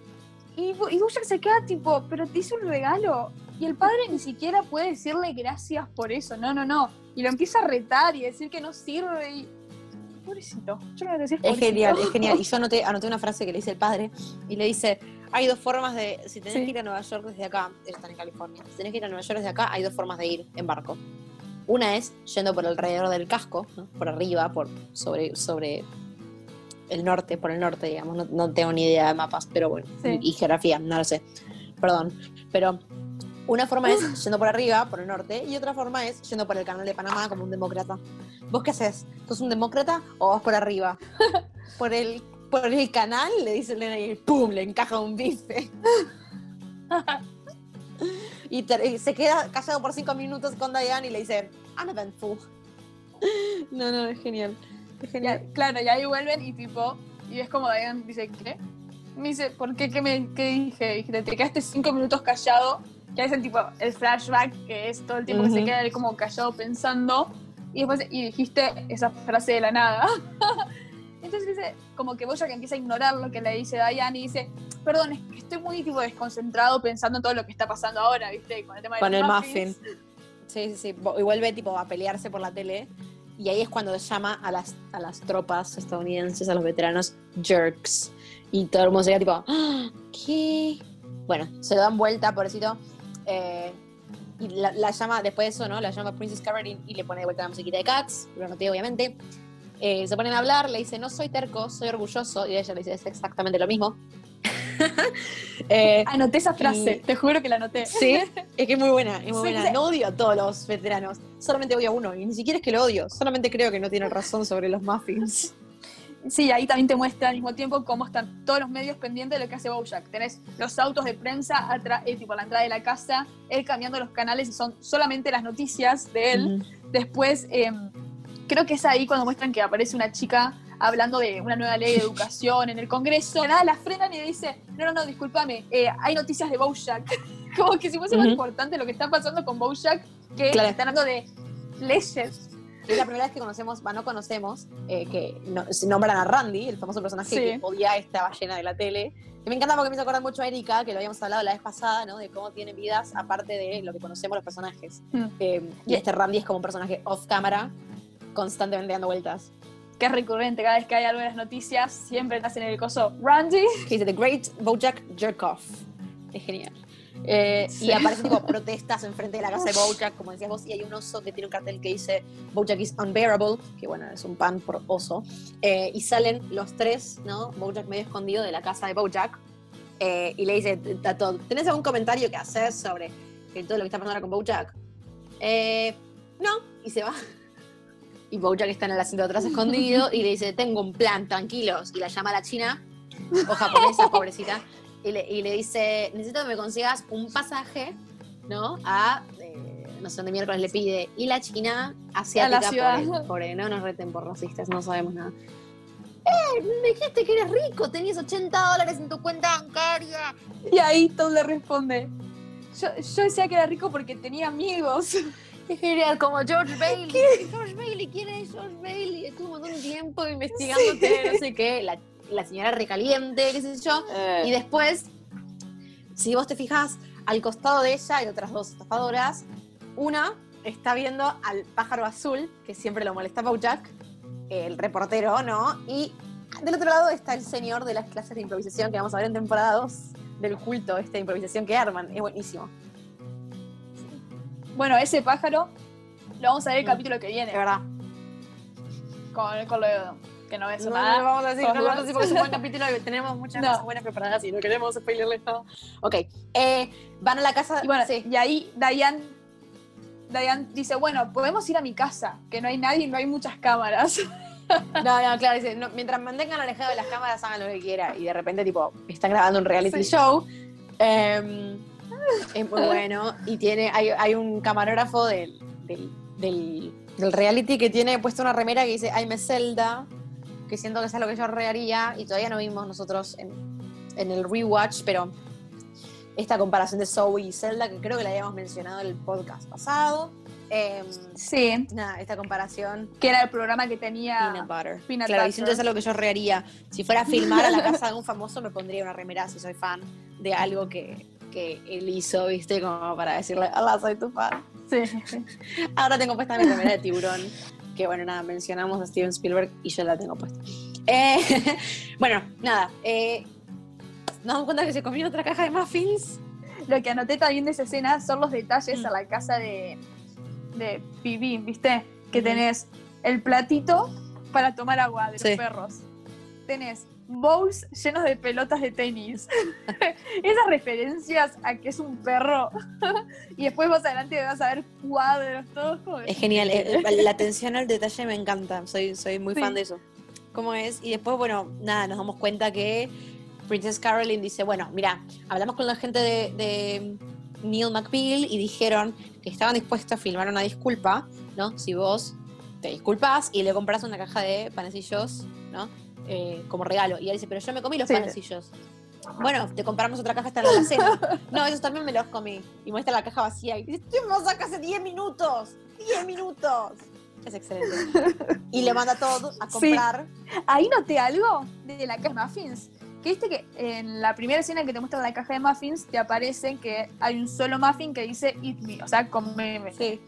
y, y Bojack se queda tipo, pero te hice un regalo. Y el padre ni siquiera puede decirle gracias por eso, no, no, no. Y lo empieza a retar y decir que no sirve. Y... Pobrecito, yo no decir Es pobrecito. genial, es genial. Y (laughs) yo anoté, anoté una frase que le dice el padre y le dice, hay dos formas de, si tenés Sí. que ir a Nueva York desde acá, ellos están en California, si tenés que ir a Nueva York desde acá, hay dos formas de ir en barco. Una es yendo por alrededor del casco, ¿no? por arriba, por sobre, sobre el norte, por el norte, digamos, no, no tengo ni idea de mapas, pero bueno, Sí. y, y geografía, no lo sé, perdón. Pero una forma es (laughs) yendo por arriba, por el norte, y otra forma es yendo por el canal de Panamá como un demócrata. ¿Vos qué haces? ¿Sos un demócrata o vas por arriba? (laughs) Por el, por el canal, le dice Elena y ¡pum! le encaja un bife. (laughs) Y, y se queda callado por cinco minutos con Diane y le dice, uneventful. (laughs) No, no, es genial. Es Ya, genial. claro, y ahí vuelven y tipo, y es como Diane dice, ¿qué? Me dice, ¿por qué? ¿Qué, me, qué dije? Dije, te quedaste cinco minutos callado, que es el tipo, el flashback, que es todo el tiempo que se queda él como callado pensando, y después, y dijiste esa frase de la nada. (laughs) Entonces dice, como que Bojack empieza a ignorar lo que le dice Diane y dice, perdón, es que estoy muy tipo desconcentrado pensando en todo lo que está pasando ahora, ¿viste? Con el tema de Con los el muffins. muffin. Sí, sí, sí. Y vuelve tipo a pelearse por la tele. Y ahí es cuando llama a las, a las tropas estadounidenses, a los veteranos, jerks. Y todo el mundo se tipo, "Ah, ¿qué? Bueno, se dan vuelta, pobrecito. Eh, y la, la llama, después de eso, ¿no? La llama Princess Caroline y le pone de vuelta la musiquita de Cats, lo noté obviamente. Eh, se ponen a hablar, le dice, no soy terco, soy orgulloso. Y ella le dice, es exactamente lo mismo. Eh, Anoté esa frase, Y- te juro que la anoté. Sí, es que es muy buena, es muy Sí, buena. sí. No odio a todos los veteranos, solamente odio a uno, y ni siquiera es que lo odio, solamente creo que no tiene razón sobre los muffins. Sí, ahí también te muestra al mismo tiempo cómo están todos los medios pendientes de lo que hace Bojack. Tenés los autos de prensa atra- eh, tipo a la entrada de la casa, él cambiando los canales y son solamente las noticias de él. Después, eh, creo que es ahí cuando muestran que aparece una chica hablando de una nueva ley de educación en el Congreso. Nada, la frenan y le dice, no, no, no, discúlpame, eh, hay noticias de Bojack. (laughs) Como que si fuese más Ujú. importante lo que está pasando con Bojack que Claro. están hablando de leyes. Es la primera vez que conocemos, va, no conocemos, eh, que no- se nombran a Randy, el famoso personaje Sí. que odia esta ballena de la tele. Que me encanta porque me hizo acordar mucho a Erika, que lo habíamos hablado la vez pasada, ¿no? De cómo tienen vidas aparte de lo que conocemos los personajes. Mm. Eh, y este Randy es como un personaje off cámara, constantemente dando vueltas. Que es recurrente, cada vez que hay algo en las noticias, siempre nacen en el coso Randy. (laughs) que dice The Great Bojack Jerkoff. Es genial. Eh, Sí. Y aparecen tipo (laughs) protestas enfrente de la casa de Bojack, como decías vos, y hay un oso que tiene un cartel que dice Bojack is unbearable, que bueno, es un pan por oso. Eh, y salen los tres, ¿no? Bojack medio escondido de la casa de Bojack. eh, y le dice a Todd, ¿tenés algún comentario que hacer sobre eh, todo lo que está pasando ahora con Bojack? Eh, no, y se va. Y Bojack está en el asiento de atrás escondido y le dice, tengo un plan, tranquilos. Y la llama a la china, o japonesa, (laughs) pobrecita, y le, y le dice, necesito que me consigas un pasaje, ¿no? A, eh, no sé dónde miércoles le pide. Y la china asiática, ciudad. pobre, pobre, no nos reten por racistas, no sabemos nada. Eh, me dijiste que eres rico, tenías 80 dólares en tu cuenta bancaria. Y ahí Todd le responde, yo, yo decía que era rico porque tenía amigos. (laughs) Es genial, como George Bailey. George Bailey, ¿quién es George Bailey? Estuvo un montón de tiempo investigándote, no sé qué. La, la señora recaliente, qué sé yo. Y después, si vos te fijas, al costado de ella hay otras dos estafadoras. Una está viendo al pájaro azul, que siempre lo molesta a Bojack, el reportero, ¿no? Y del otro lado está el señor de las clases de improvisación que vamos a ver en temporada 2 del culto, esta improvisación que arman. Es buenísimo. Bueno, ese pájaro lo vamos a ver el capítulo que De viene, verdad. con, con lo que no es No, nada. no lo vamos a decir, no lo vamos a decir porque es un buen (laughs) capítulo y tenemos muchas No. cosas buenas preparadas y no queremos spoilerles todo. Ok, eh, van a la casa. Y bueno, sí. y ahí Diane, Diane dice, bueno, podemos ir a mi casa, que no hay nadie y no hay muchas cámaras. (laughs) No, no, claro, dice, no, mientras mantengan alejado de las cámaras, hagan lo que quieran. Y de repente, tipo, están grabando un reality Sí. show. Eh, es muy bueno. Y tiene, hay, hay un camarógrafo del, del, del- del reality que tiene puesto una remera que dice I'm a Zelda, que siento que es algo que yo rearía. Y todavía no vimos nosotros en, en el rewatch, pero esta comparación de Zoe y Zelda, que creo que la habíamos mencionado en el podcast pasado. Eh, Sí, nada, esta comparación que era el programa que tenía... Peanut butter. Peanut claro, butter. es algo que yo rearía. Si fuera a filmar a la (laughs) casa de un famoso, me pondría una remera si soy fan de algo que, que él hizo, ¿viste? Como para decirle, hola, soy tu fan. Sí. Ahora tengo puesta mi remera de tiburón, que bueno, nada, mencionamos a Steven Spielberg y yo la tengo puesta. Eh, (laughs) bueno, nada, eh, nos damos cuenta que se comió otra caja de muffins. Lo que anoté también de esa escena son los detalles Mm. a la casa de, de Pibi, ¿viste? Que Ujú. tenés el platito para tomar agua de los Sí. perros. Tenés bowls llenos de pelotas de tenis. (laughs) Esas referencias a que es un perro. (laughs) y después más adelante vas a ver cuadros, todos como... Es genial, eh, eh, la atención al detalle me encanta, soy, soy muy Sí. fan de eso. ¿Cómo es? Y después, bueno, nada, nos damos cuenta que Princess Caroline dice, bueno, mira, hablamos con la gente de, de Neil McBeal y dijeron que estaban dispuestos a filmar una disculpa, ¿no? Si vos te disculpas y le compras una caja de panecillos, ¿no? Eh, como regalo. Y él dice, pero yo me comí los Sí. panecillos. Bueno, te compramos otra caja hasta en la cena. (laughs) No, esos también me los comí. Y muestra la caja vacía y dice, estuvimos acá hace 10 minutos. 10 minutos. Es excelente. y le manda todo a comprar. Ahí noté algo de la caja de muffins. Que viste que en la primera escena que te muestran la caja de muffins, te aparece que hay un solo muffin que dice Eat me, o sea, comeme. Sí.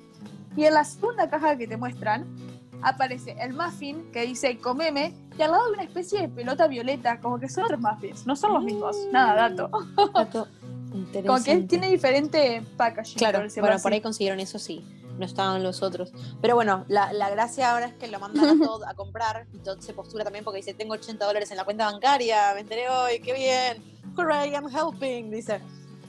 Y en la segunda caja que te muestran, aparece el muffin que dice comeme y al lado de una especie de pelota violeta, como que son otros muffins, no son los mismos. Nada, dato. Dato (laughs) Como que tiene diferente packaging. Claro, por bueno, así. por ahí consiguieron eso sí. No estaban los otros. Pero bueno, la, la gracia ahora es que lo mandan a Todd a comprar. Y Todd se postura también porque dice: Tengo 80 dólares en la cuenta bancaria. Me enteré hoy, qué bien. Hooray, I'm helping. Dice: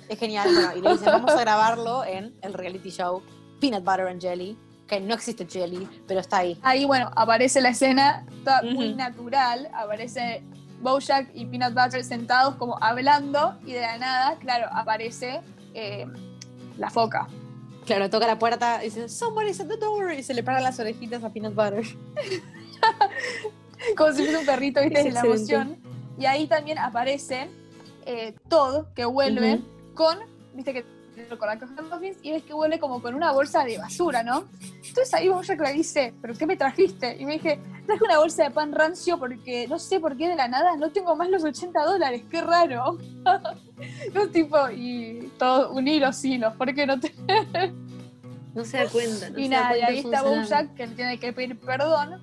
Es genial. Bueno, y le dicen: Vamos a grabarlo en el reality show Peanut Butter and Jelly. Que no existe jelly, pero está ahí. Ahí, bueno, aparece la escena toda muy natural. Aparece Bojack y Peanut Butter sentados como hablando y de la nada, claro, aparece eh, la foca. Claro, toca la puerta y dice: Somebody's at the door. Y se le paran las orejitas a Peanut Butter. (laughs) como si fuese un perrito, ¿viste? Es De la excelente. emoción. Y ahí también aparece eh, Todd, que vuelve con, viste que y ves que vuelve como con una bolsa de basura, ¿no? Entonces ahí Bojack le dice, ¿pero qué me trajiste? Y me dije, traje una bolsa de pan rancio porque no sé por qué de la nada no tengo más los 80 dólares, qué raro. (laughs) no, tipo, y todo, unir los hilos, ¿por qué no te...? No se da cuenta. no y nada, y ahí está. Bojack que le tiene que pedir perdón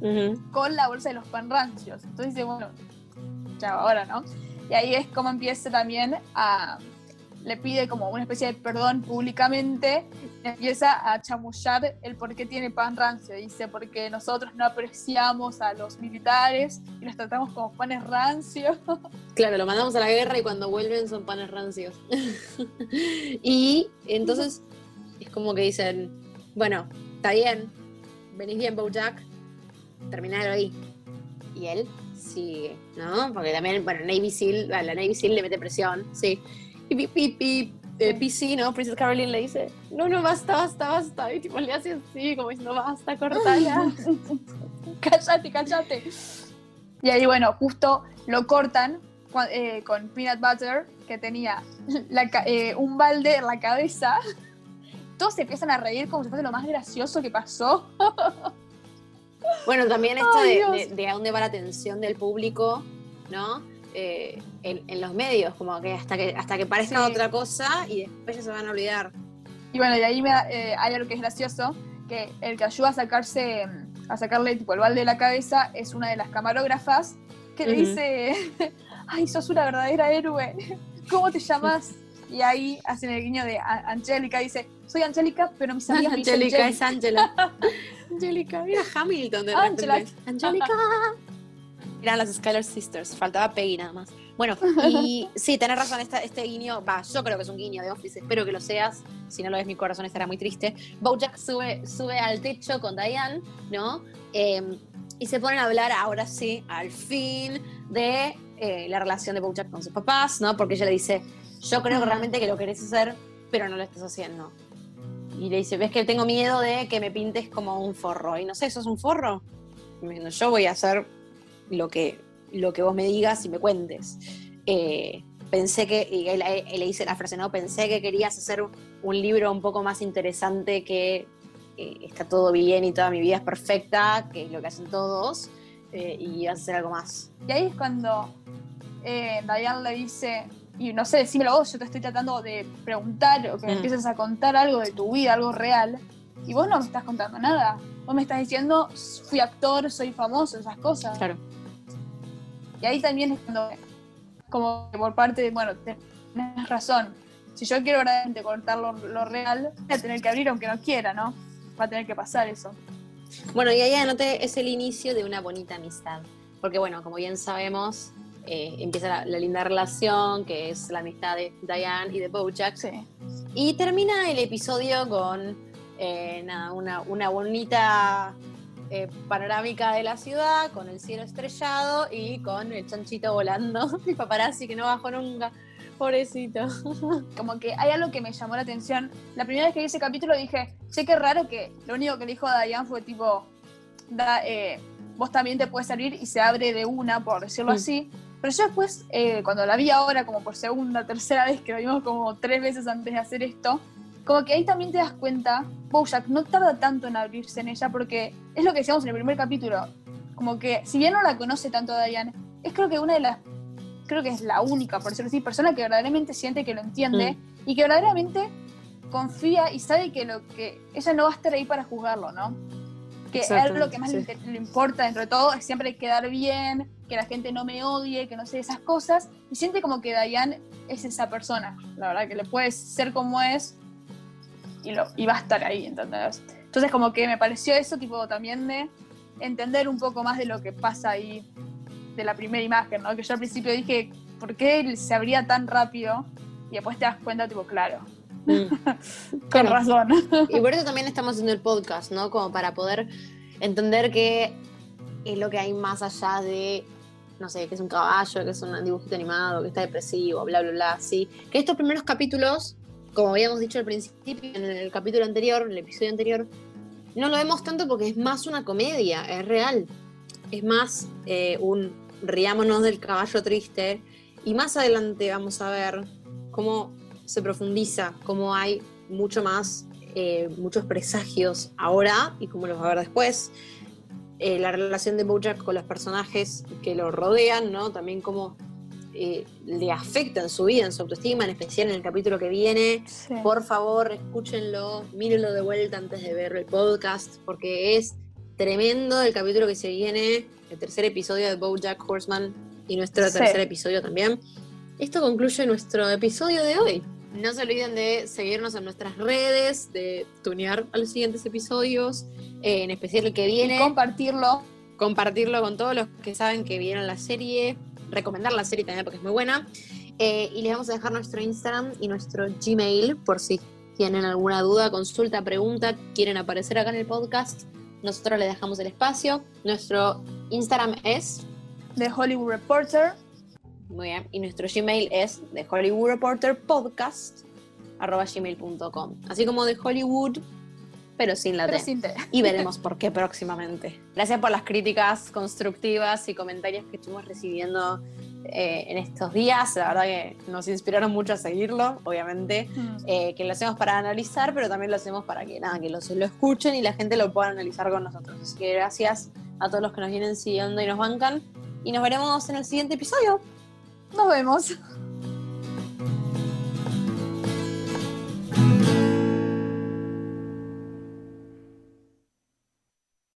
Ujú. con la bolsa de los pan rancios. Entonces dice, bueno, ya ahora, ¿no? Y ahí es como empieza también a... Le pide como una especie de perdón públicamente empieza a chamullar el por qué tiene pan rancio. Dice, porque nosotros no apreciamos a los militares y los tratamos como panes rancios. (laughs) Claro, lo mandamos a la guerra y cuando vuelven son panes rancios. (laughs) y entonces es como que dicen, bueno, está bien, venís bien, Bojack, terminalo ahí. Y él sigue, ¿no? Porque también, bueno, Navy Seal, a la Navy Seal le mete presión, sí. Y, eh, PC, ¿no? Princess Caroline le dice, no, no, basta, basta, basta. Y tipo le hace así, como diciendo, basta, cortala. (laughs) cállate, cállate. Y ahí, bueno, justo lo cortan eh, con peanut butter, que tenía la eh, un balde en la cabeza. (laughs) Todos se empiezan a reír como si fuese lo más gracioso que pasó. Bueno, también (laughs) esto de a dónde va la atención del público, ¿no? Eh, en, en los medios, como que hasta que hasta que Sí. otra cosa y después ya se van a olvidar. Y bueno, y ahí me eh, hay algo que es gracioso, que el que ayuda a sacarse, mm, a sacarle tipo el balde de la cabeza es una de las camarógrafas que le dice, (laughs) ay, sos una verdadera héroe, (laughs) ¿cómo te llamas? Y ahí hacen el guiño de Angélica, dice, soy Angélica, pero mis amigas Angélica Jenny". es Angela. (laughs) Angélica, mira Hamilton de Angela. Angélica. Eran las Skylar Sisters, faltaba Peggy nada más. Bueno, y (laughs) sí, tenés razón, esta- este guiño, va, yo creo que es un guiño de Office, espero que lo seas, si no lo ves mi corazón estará muy triste. Bojack sube, sube al techo con Diane, ¿no? Eh, y se ponen a hablar ahora sí, al fin, de eh, la relación de Bojack con sus papás, ¿no? Porque ella le dice, yo creo que realmente que lo querés hacer, pero no lo estás haciendo. Y le dice, ves que tengo miedo de que me pintes como un forro. Y no sé, ¿sos un forro? Yo voy a hacer lo que, lo que vos me digas y me cuentes. Eh, pensé que, y le dice la frase, ¿no? Pensé que querías hacer un libro un poco más interesante que eh, está todo bien y toda mi vida es perfecta, que es lo que hacen todos, eh, y vas a hacer algo más. Y ahí es cuando eh, Diane le dice, y no sé, decímelo vos, yo te estoy tratando de preguntar o que me Mm. empieces a contar algo de tu vida, algo real, y vos no me estás contando nada. Vos me estás diciendo, fui actor, soy famoso, esas cosas. Claro. Y ahí también es cuando, como que por parte de, bueno, tenés razón, si yo quiero verdaderamente contar lo, lo real, voy a tener que abrir aunque no quiera, ¿no? Va a tener que pasar eso. Bueno, y ahí anoté, es el inicio de una bonita amistad. Porque bueno, como bien sabemos, eh, empieza la, la linda relación, que es la amistad de Diane y de Bojack. Sí. Y termina el episodio con eh, nada, una, una bonita eh, panorámica de la ciudad, con el cielo estrellado y con el chanchito volando. (laughs) El paparazzi que no bajó nunca. Pobrecito. (laughs) como que hay algo que me llamó la atención. La primera vez que vi ese capítulo dije, che, qué raro que lo único que le dijo Diane fue tipo, da, eh, vos también te puedes salir y se abre de una, por decirlo Mm. así. Pero yo después, eh, cuando la vi ahora, como por segunda, tercera vez, que lo vimos como tres veces antes de hacer esto, como que ahí también te das cuenta, Bojack no tarda tanto en abrirse en ella porque es lo que decíamos en el primer capítulo, como que si bien no la conoce tanto a Diane, es creo que una de las, creo que es la única, por decirlo así, persona que verdaderamente siente que lo entiende Mm. y que verdaderamente confía y sabe que lo que ella no va a estar ahí para juzgarlo, ¿no? Que él lo que más le, Exactamente, inter- le importa dentro de todo es siempre quedar bien, que la gente no me odie, que no sé esas cosas, y siente como que Diane es esa persona, la verdad, que le puede ser como es y, lo, y va a estar ahí, ¿entendés? Entonces como que me pareció eso, tipo, también de entender un poco más de lo que pasa ahí, de la primera imagen, ¿no? Que yo al principio dije, ¿por qué se abría tan rápido? Y después te das cuenta, tipo, claro, Mm. (laughs) con Claro. razón. Y por eso también estamos haciendo el podcast, ¿no? Como para poder entender que es lo que hay más allá de, no sé, que es un caballo, que es un dibujito animado, que está depresivo, bla, bla, bla, sí. Que estos primeros capítulos, como habíamos dicho al principio, en el capítulo anterior, en el episodio anterior, no lo vemos tanto porque es más una comedia, es real. Es más eh, un riámonos del caballo triste. Y más adelante vamos a ver cómo se profundiza, cómo hay mucho más, eh, muchos presagios ahora y cómo los va a ver después. Eh, la relación de Bojack con los personajes que lo rodean, ¿no? También cómo eh, le afecta en su vida, en su autoestima, en especial en el capítulo que viene. Sí. Por favor, escúchenlo, mírenlo de vuelta antes de ver el podcast, porque es tremendo el capítulo que se viene, el tercer episodio de BoJack Horseman y nuestro Sí. tercer episodio también. Esto concluye nuestro episodio de hoy. No se olviden de seguirnos en nuestras redes, de tunear a los siguientes episodios, eh, en especial el que viene Y compartirlo. compartirlo con todos los que saben que vieron la serie, recomendar la serie también porque es muy buena. Eh, y les vamos a dejar nuestro Instagram y nuestro Gmail por si tienen alguna duda, consulta, pregunta, quieren aparecer acá en el podcast. Nosotros les dejamos el espacio. Nuestro Instagram es, de Hollywood Reporter. muy bien, y nuestro Gmail es de Hollywood Reporter Podcast arroba gmail.com. Así como de Hollywood, pero sin la Pero T. sin T. y veremos por qué próximamente. Gracias por las críticas constructivas y comentarios que estuvimos recibiendo eh, en estos días. La verdad que nos inspiraron mucho a seguirlo, obviamente. Mm. Eh, que lo hacemos para analizar, pero también lo hacemos para que nada, que lo, lo escuchen y la gente lo pueda analizar con nosotros. Así que gracias a todos los que nos vienen siguiendo y nos bancan. Y nos veremos en el siguiente episodio. Nos vemos.